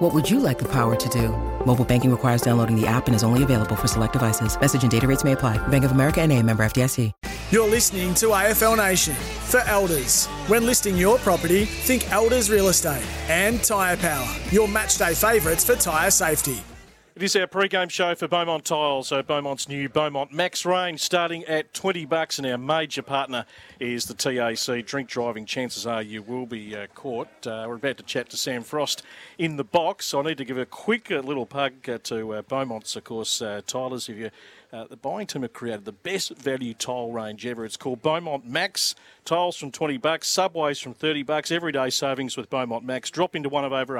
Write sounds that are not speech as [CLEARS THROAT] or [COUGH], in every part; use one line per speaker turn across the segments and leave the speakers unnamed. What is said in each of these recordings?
What would you like the power to do? Mobile banking requires downloading the app and is only available for select devices. Message and data rates may apply. Bank of America and a member FDIC.
You're listening to AFL Nation for Elders. When listing your property, think Elders Real Estate and Tyre Power, your matchday favourites for tyre safety.
It is our pre-game show for Beaumont Tiles, so Beaumont's new Beaumont Max range starting at 20 bucks and our major partner is the TAC. Drink driving, chances are you will be uh, caught. Uh, we're about to chat to Sam Frost in the box. I need to give a quick uh, little pug uh, to uh, Beaumont's, of course, uh, tilers. If you uh, the buying team have created the best value tile range ever. It's called Beaumont Max. Tiles from 20 bucks, subways from 30 bucks, everyday savings with Beaumont Max. Drop into one of over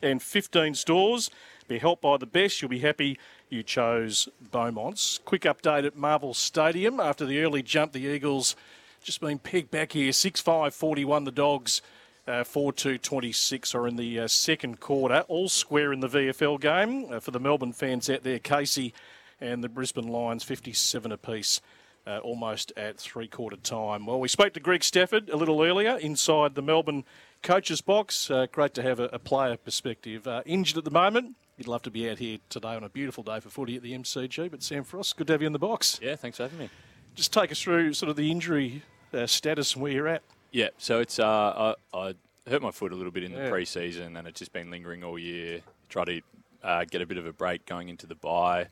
115 stores. Be helped by the best. You'll be happy you chose Beaumont's. Quick update at Marvel Stadium. After the early jump, the Eagles just been pegged back here. 6 5 41. The Dogs uh, 4 2 26 are in the uh, second quarter. All square in the VFL game. Uh, for the Melbourne fans out there, Casey and the Brisbane Lions 57 apiece. Uh, almost at three quarter time. Well, we spoke to Greg Stafford a little earlier inside the Melbourne coach's box. Uh, great to have a, a player perspective. Uh, injured at the moment. You'd love to be out here today on a beautiful day for footy at the MCG. But Sam Frost, good to have you in the box.
Yeah, thanks for having me.
Just take us through sort of the injury uh, status and where you're at.
Yeah, so it's uh, I, I hurt my foot a little bit in
Yeah.
the pre-season, and it's just been lingering all year. Try to uh, get a bit of a break going into the bye,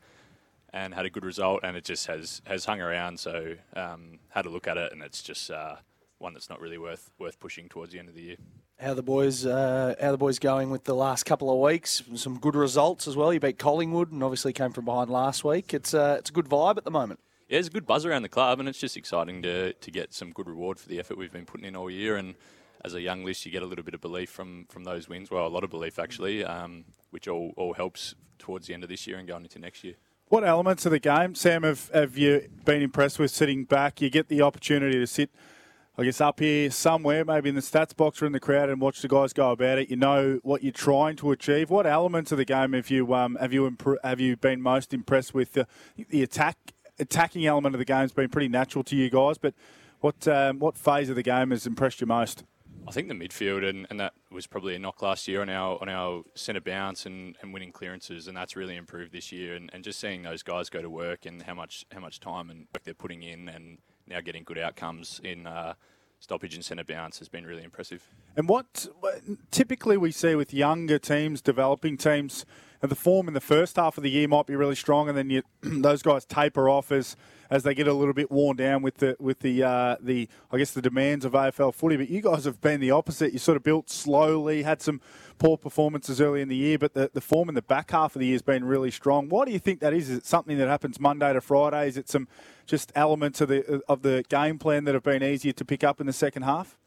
and had a good result, and it just has has hung around. So um, had a look at it, and it's just uh, one that's not really worth worth pushing towards the end of the year.
How the boys, uh, how the boys going with the last couple of weeks? Some good results as well. You beat Collingwood and obviously came from behind last week. It's uh, it's a good vibe at the moment.
Yeah, there's a good buzz around the club, and it's just exciting to to get some good reward for the effort we've been putting in all year. And as a young list, you get a little bit of belief from from those wins. Well, a lot of belief actually, um, which all all helps towards the end of this year and going into next year.
What elements of the game, Sam, have, have you been impressed with sitting back? You get the opportunity to sit, I guess, up here somewhere, maybe in the stats box or in the crowd, and watch the guys go about it. You know what you're trying to achieve. What elements of the game have you um, have you have you been most impressed with? The, the attack attacking element of the game has been pretty natural to you guys, but what um, what phase of the game has impressed you most?
I think the midfield, and, and that was probably a knock last year on our on our centre bounce and, and winning clearances, and that's really improved this year. And, and just seeing those guys go to work and how much how much time and work they're putting in, and now getting good outcomes in uh, stoppage and centre bounce has been really impressive.
And what typically we see with younger teams, developing teams, and the form in the first half of the year might be really strong, and then you, [CLEARS THROAT] those guys taper off as as they get a little bit worn down with the with the uh, the I guess the demands of AFL footy. But you guys have been the opposite. You sort of built slowly, had some poor performances early in the year, but the, the form in the back half of the year has been really strong. Why do you think that is? Is it something that happens Monday to Friday? Is it some just elements of the of the game plan that have been easier to pick up in the second half?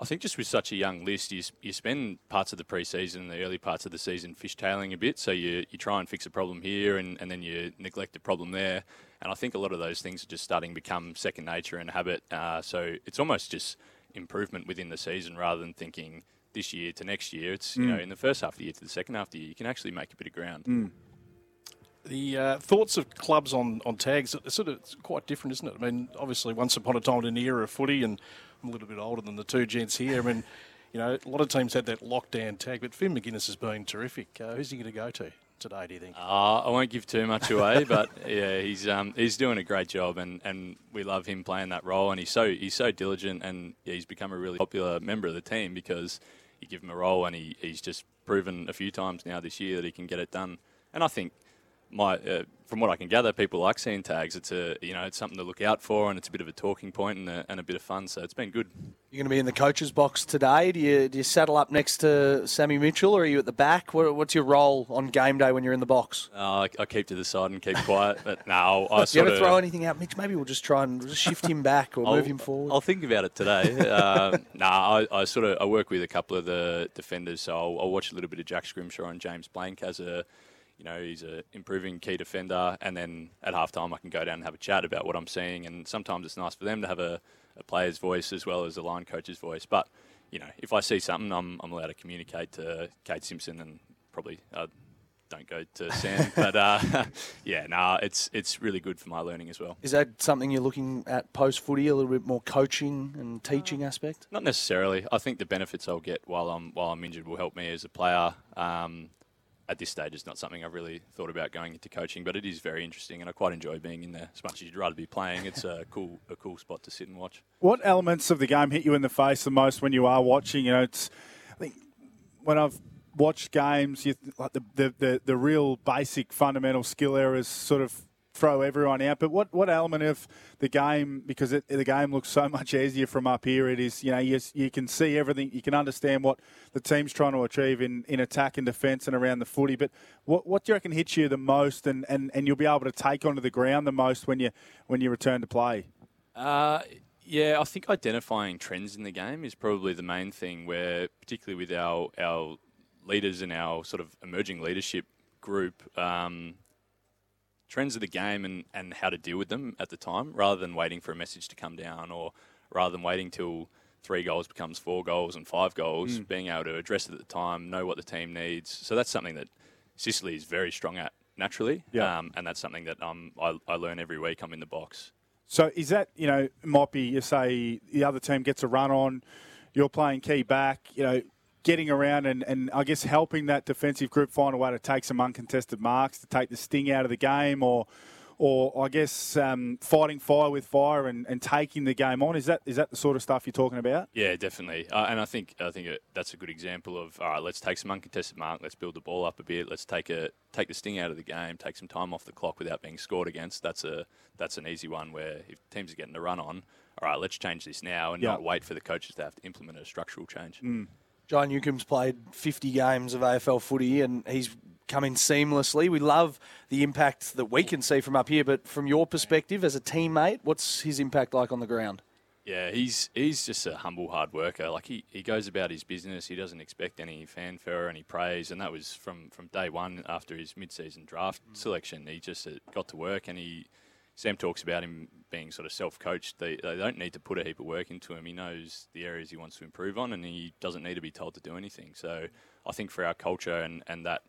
I think just with such a young list, you, you spend parts of the preseason and the early parts of the season fishtailing a bit. So you, you try and fix a problem here and, and then you neglect a problem there. And I think a lot of those things are just starting to become second nature and habit. Uh, so it's almost just improvement within the season rather than thinking this year to next year. It's, you know, in the first half of the year to the second half of the year, you can actually make a bit of ground.
The uh, thoughts of clubs on, on tags are sort of it's quite different, isn't it? I mean, obviously, once upon a time in an era of footy, and I'm a little bit older than the two gents here. I mean, you know, a lot of teams had that lockdown tag, but Finn Maginness has been terrific. Uh, who's he going to go to today? Do you think?
Uh, I won't give too much away, [LAUGHS] but yeah, he's um, he's doing a great job, and, and we love him playing that role. And he's so he's so diligent, and yeah, he's become a really popular member of the team because you give him a role, and he, he's just proven a few times now this year that he can get it done. And I think my uh, from what I can gather, people like seeing tags. It's a you know it's something to look out for, and it's a bit of a talking point and a, and a bit of fun. So it's been good.
You're going to be in the coach's box today. Do you do you saddle up next to Sammy Mitchell, or are you at the back? What, what's your role on game day when you're in the box?
Uh, I, I keep to the side and keep quiet, but no, I [LAUGHS]
Do you
sort
ever
of
throw anything out, Mitch? Maybe we'll just try and just shift him back or move him forward.
I'll think about it today. [LAUGHS] uh, nah, I, I sort of I work with a couple of the defenders, so I'll, I'll watch a little bit of Jack Scrimshaw and James Blanck as a you know, he's an improving key defender, and then at halftime I can go down and have a chat about what I'm seeing. And sometimes it's nice for them to have a, a player's voice as well as a line coach's voice. But you know, if I see something, I'm, I'm allowed to communicate to Kade Simpson and probably uh, don't go to Sam. [LAUGHS] but uh, [LAUGHS] yeah, no, nah, it's it's really good for my learning as well.
Is that something you're looking at post footy? A little bit more coaching and teaching aspect?
Not necessarily. I think the benefits I'll get while I'm while I'm injured will help me as a player. Um, at this stage, it's not something I've really thought about going into coaching, but it is very interesting, and I quite enjoy being in there. As much as you'd rather be playing, it's a [LAUGHS] cool, a cool spot to sit and watch.
What elements of the game hit you in the face the most when you are watching? You know, it's I think when I've watched games, you, like the, the, the, the real basic fundamental skill errors sort of throw everyone out. But what, what element of the game, because it, the game looks so much easier from up here, it is, you know, you, you can see everything, you can understand what the team's trying to achieve in, in attack and defence and around the footy. But what, what do you reckon hits you the most and, and, and you'll be able to take onto the ground the most when you, when you return to play?
Uh, yeah, I think identifying trends in the game is probably the main thing where, particularly with our, our leaders in our sort of emerging leadership group, um, trends of the game and, and how to deal with them at the time rather than waiting for a message to come down or rather than waiting till three goals becomes four goals and five goals, mm. being able to address it at the time, know what the team needs. So that's something that Sicily is very strong at naturally. Yeah. Um, and that's something that um, I, I learn every week I'm in the box.
So is that, you know, might be, you say the other team gets a run on, you're playing key back, you know, getting around and, and I guess helping that defensive group find a way to take some uncontested marks, to take the sting out of the game, or or I guess um, fighting fire with fire and, and taking the game on. Is that is that the sort of stuff you're talking about?
Yeah, definitely. Uh, and I think I think that's a good example of all right. Let's take some uncontested mark. Let's build the ball up a bit. Let's take a take the sting out of the game. Take some time off the clock without being scored against. That's a that's an easy one where if teams are getting a run on, all right, let's change this now and yep. not wait for the coaches to have to implement a structural change.
Mm. John Newcombe's played 50 games of AFL footy and he's come in seamlessly. We love the impact that we can see from up here, but from your perspective as a teammate, what's his impact like on the ground?
Yeah, he's he's just a humble hard worker. Like he, he goes about his business. He doesn't expect any fanfare or any praise, and that was from, from day one after his mid season draft selection. He just uh, got to work, and he Sam talks about him being sort of self-coached. They, they don't need to put a heap of work into him. He knows the areas he wants to improve on, and he doesn't need to be told to do anything. So I think for our culture and, and that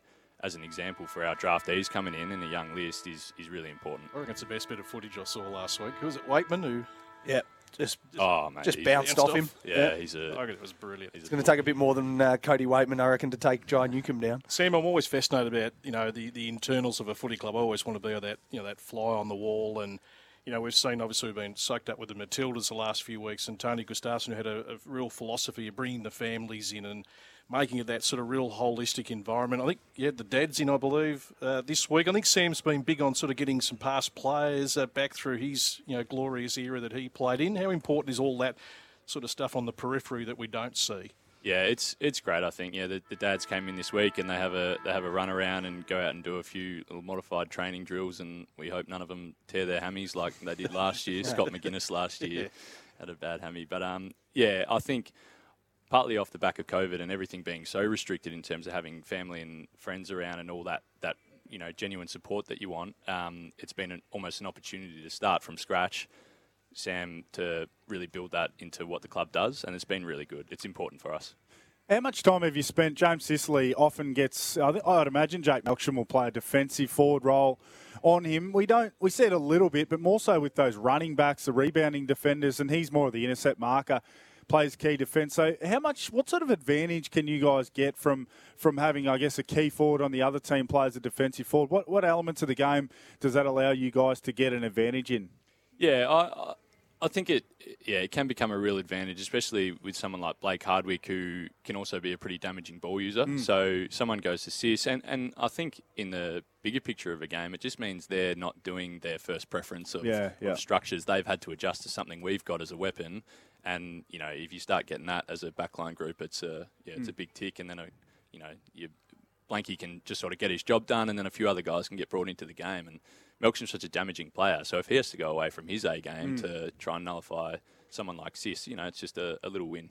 as an example for our draftees coming in in the young list is, is really important.
I reckon it's the best bit of footage I saw last week. Who was it, Weightman, who
yeah, just, just,
oh, mate,
just bounced off him.
Yeah, yeah, he's a.
I reckon it was brilliant.
It's going to take a bit more than uh, Cody Weightman, I reckon, to take Jai Newcombe down.
Sam, I'm always fascinated about you know the, the internals of a footy club. I always want to be that you know that fly on the wall and you know, we've seen obviously we've been soaked up with the Matildas the last few weeks, and Tony Gustafsson had a, a, real philosophy of bringing the families in and making it that sort of real holistic environment. I think yeah, the dads in, I believe, uh, this week. I think Sam's been big on sort of getting some past players uh, back through his you know glorious era that he played in. How important is all that sort of stuff on the periphery that we don't see?
Yeah, it's it's great. I think yeah, the, the, dads came in this week and they have a they have a run around and go out and do a few little modified training drills, and we hope none of them tear their hammies like they did last year. [LAUGHS] Scott Maginness last [LAUGHS] year had a bad hammy, but um, yeah, I think partly off the back of COVID and everything being so restricted in terms of having family and friends around and all that that you know genuine support that you want, um, it's been an, almost an opportunity to start from scratch Sam to really build that into what the club does, and it's been really good. It's important for us.
How much time have you spent? James Sicily often gets. I'd imagine Jake Melksham will play a defensive forward role on him. We don't. We see it a little bit, but more so with those running backs, the rebounding defenders, and he's more of the intercept marker. Plays key defence. So, how much? What sort of advantage can you guys get from from having, I guess, a key forward on the other team plays a defensive forward? What what elements of the game does that allow you guys to get an advantage in?
Yeah, I, I think it, yeah, it can become a real advantage, especially with someone like Blake Hardwick, who can also be a pretty damaging ball user. Mm. So someone goes to Sis, and, and I think in the bigger picture of a game, it just means they're not doing their first preference of, yeah, yeah. of structures. They've had to adjust to something we've got as a weapon, and you know, if you start getting that as a backline group, it's a yeah, it's mm. a big tick, and then a, you know, you Blanky can just sort of get his job done, and then a few other guys can get brought into the game and Melksham's such a damaging player. So if he has to go away from his A game mm. to try and nullify someone like Sis, you know, it's just a, a little win.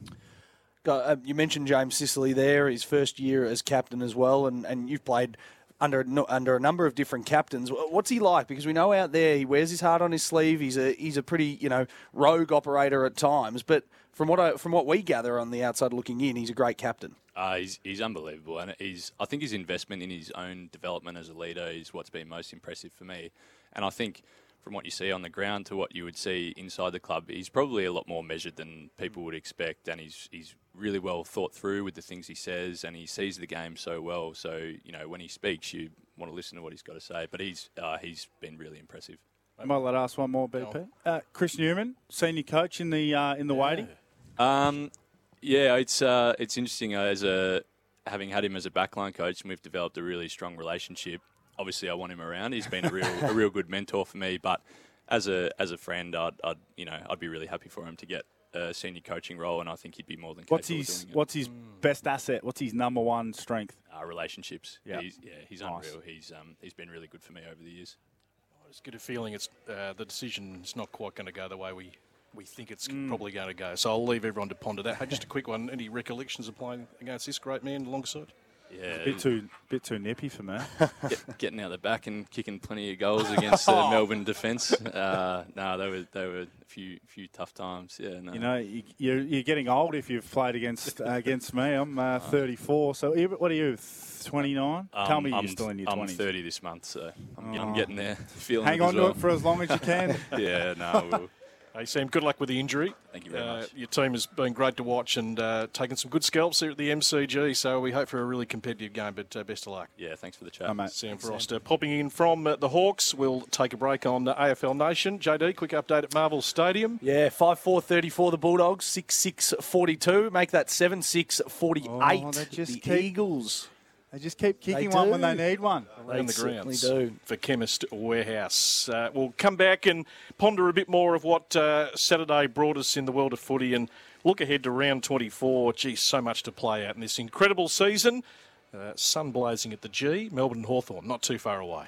Uh, you mentioned James Sicily there, his first year as captain as well, and, and you've played under under a number of different captains. What's he like? Because we know out there he wears his heart on his sleeve. He's a he's a pretty you know rogue operator at times, but from what I, from what we gather on the outside looking in, he's a great captain.
Uh, he's, he's unbelievable, and he's I think his investment in his own development as a leader is what's been most impressive for me. And I think from what you see on the ground to what you would see inside the club, he's probably a lot more measured than people would expect, and he's he's really well thought through with the things he says, and he sees the game so well. So you know when he speaks, you want to listen to what he's got to say. But he's uh, he's been really impressive.
I might let ask one more, BP. Uh, Chris Newman, senior coach in the uh, in the waiting.
Um, yeah, it's uh, it's interesting uh, as a having had him as a backline coach, and we've developed a really strong relationship. Obviously, I want him around. He's been a real a real good mentor for me. But as a as a friend, I'd, I'd you know I'd be really happy for him to get a senior coaching role, and I think he'd be more than
What's
capable
his
of doing it.
What's his best asset? What's his number one strength?
uh, relationships?
Yeah.
he's, yeah, he's
Nice.
unreal. He's um, he's been really good for me over the years.
I just get a feeling it's uh, the decision's not quite going to go the way we, we think it's
Mm.
probably going to go. So I'll leave everyone to ponder that. Hey, just a quick one. Any recollections of playing against this great man alongside?
Yeah,
Bit too bit too nippy for me.
get, getting out the back and kicking plenty of goals against the [LAUGHS] Melbourne defence. Uh, no, they were they were a few few tough times. Yeah, no.
You know, you, you're, you're getting old if you've played against uh, against me. I'm uh, [LAUGHS] 34. So what are you? 29? Tell
Um,
me
I'm,
you're still in your
I'm
20s.
30 this month, so I'm, I'm getting there. [LAUGHS] Feeling
Hang on to it for as long as you can.
yeah, no. We'll,
Hey, Sam, good luck with the injury.
Thank you very
Uh,
much.
Your team has been great to watch and uh, taken some good scalps here at the MCG, so we hope for a really competitive game, but uh, best of luck.
yeah, thanks for the chat.
Oh, mate.
Sam Frost uh, popping in from uh, the Hawks. We'll take a break on uh, AFL Nation. JD, quick update at Marvel Stadium.
Yeah, five four thirty four the Bulldogs, six six forty two. Make that seven six forty eight.
Oh, they just
the
keep-
Eagles.
They just keep kicking one when they need one.
around the
certainly
grounds
do.
for Chemist Warehouse. Uh, we'll come back and ponder a bit more of what uh, Saturday brought us in the world of footy and look ahead to round 24. Geez, so much to play out in this incredible season. Uh, sun blazing at the G, Melbourne and Hawthorn, not too far away.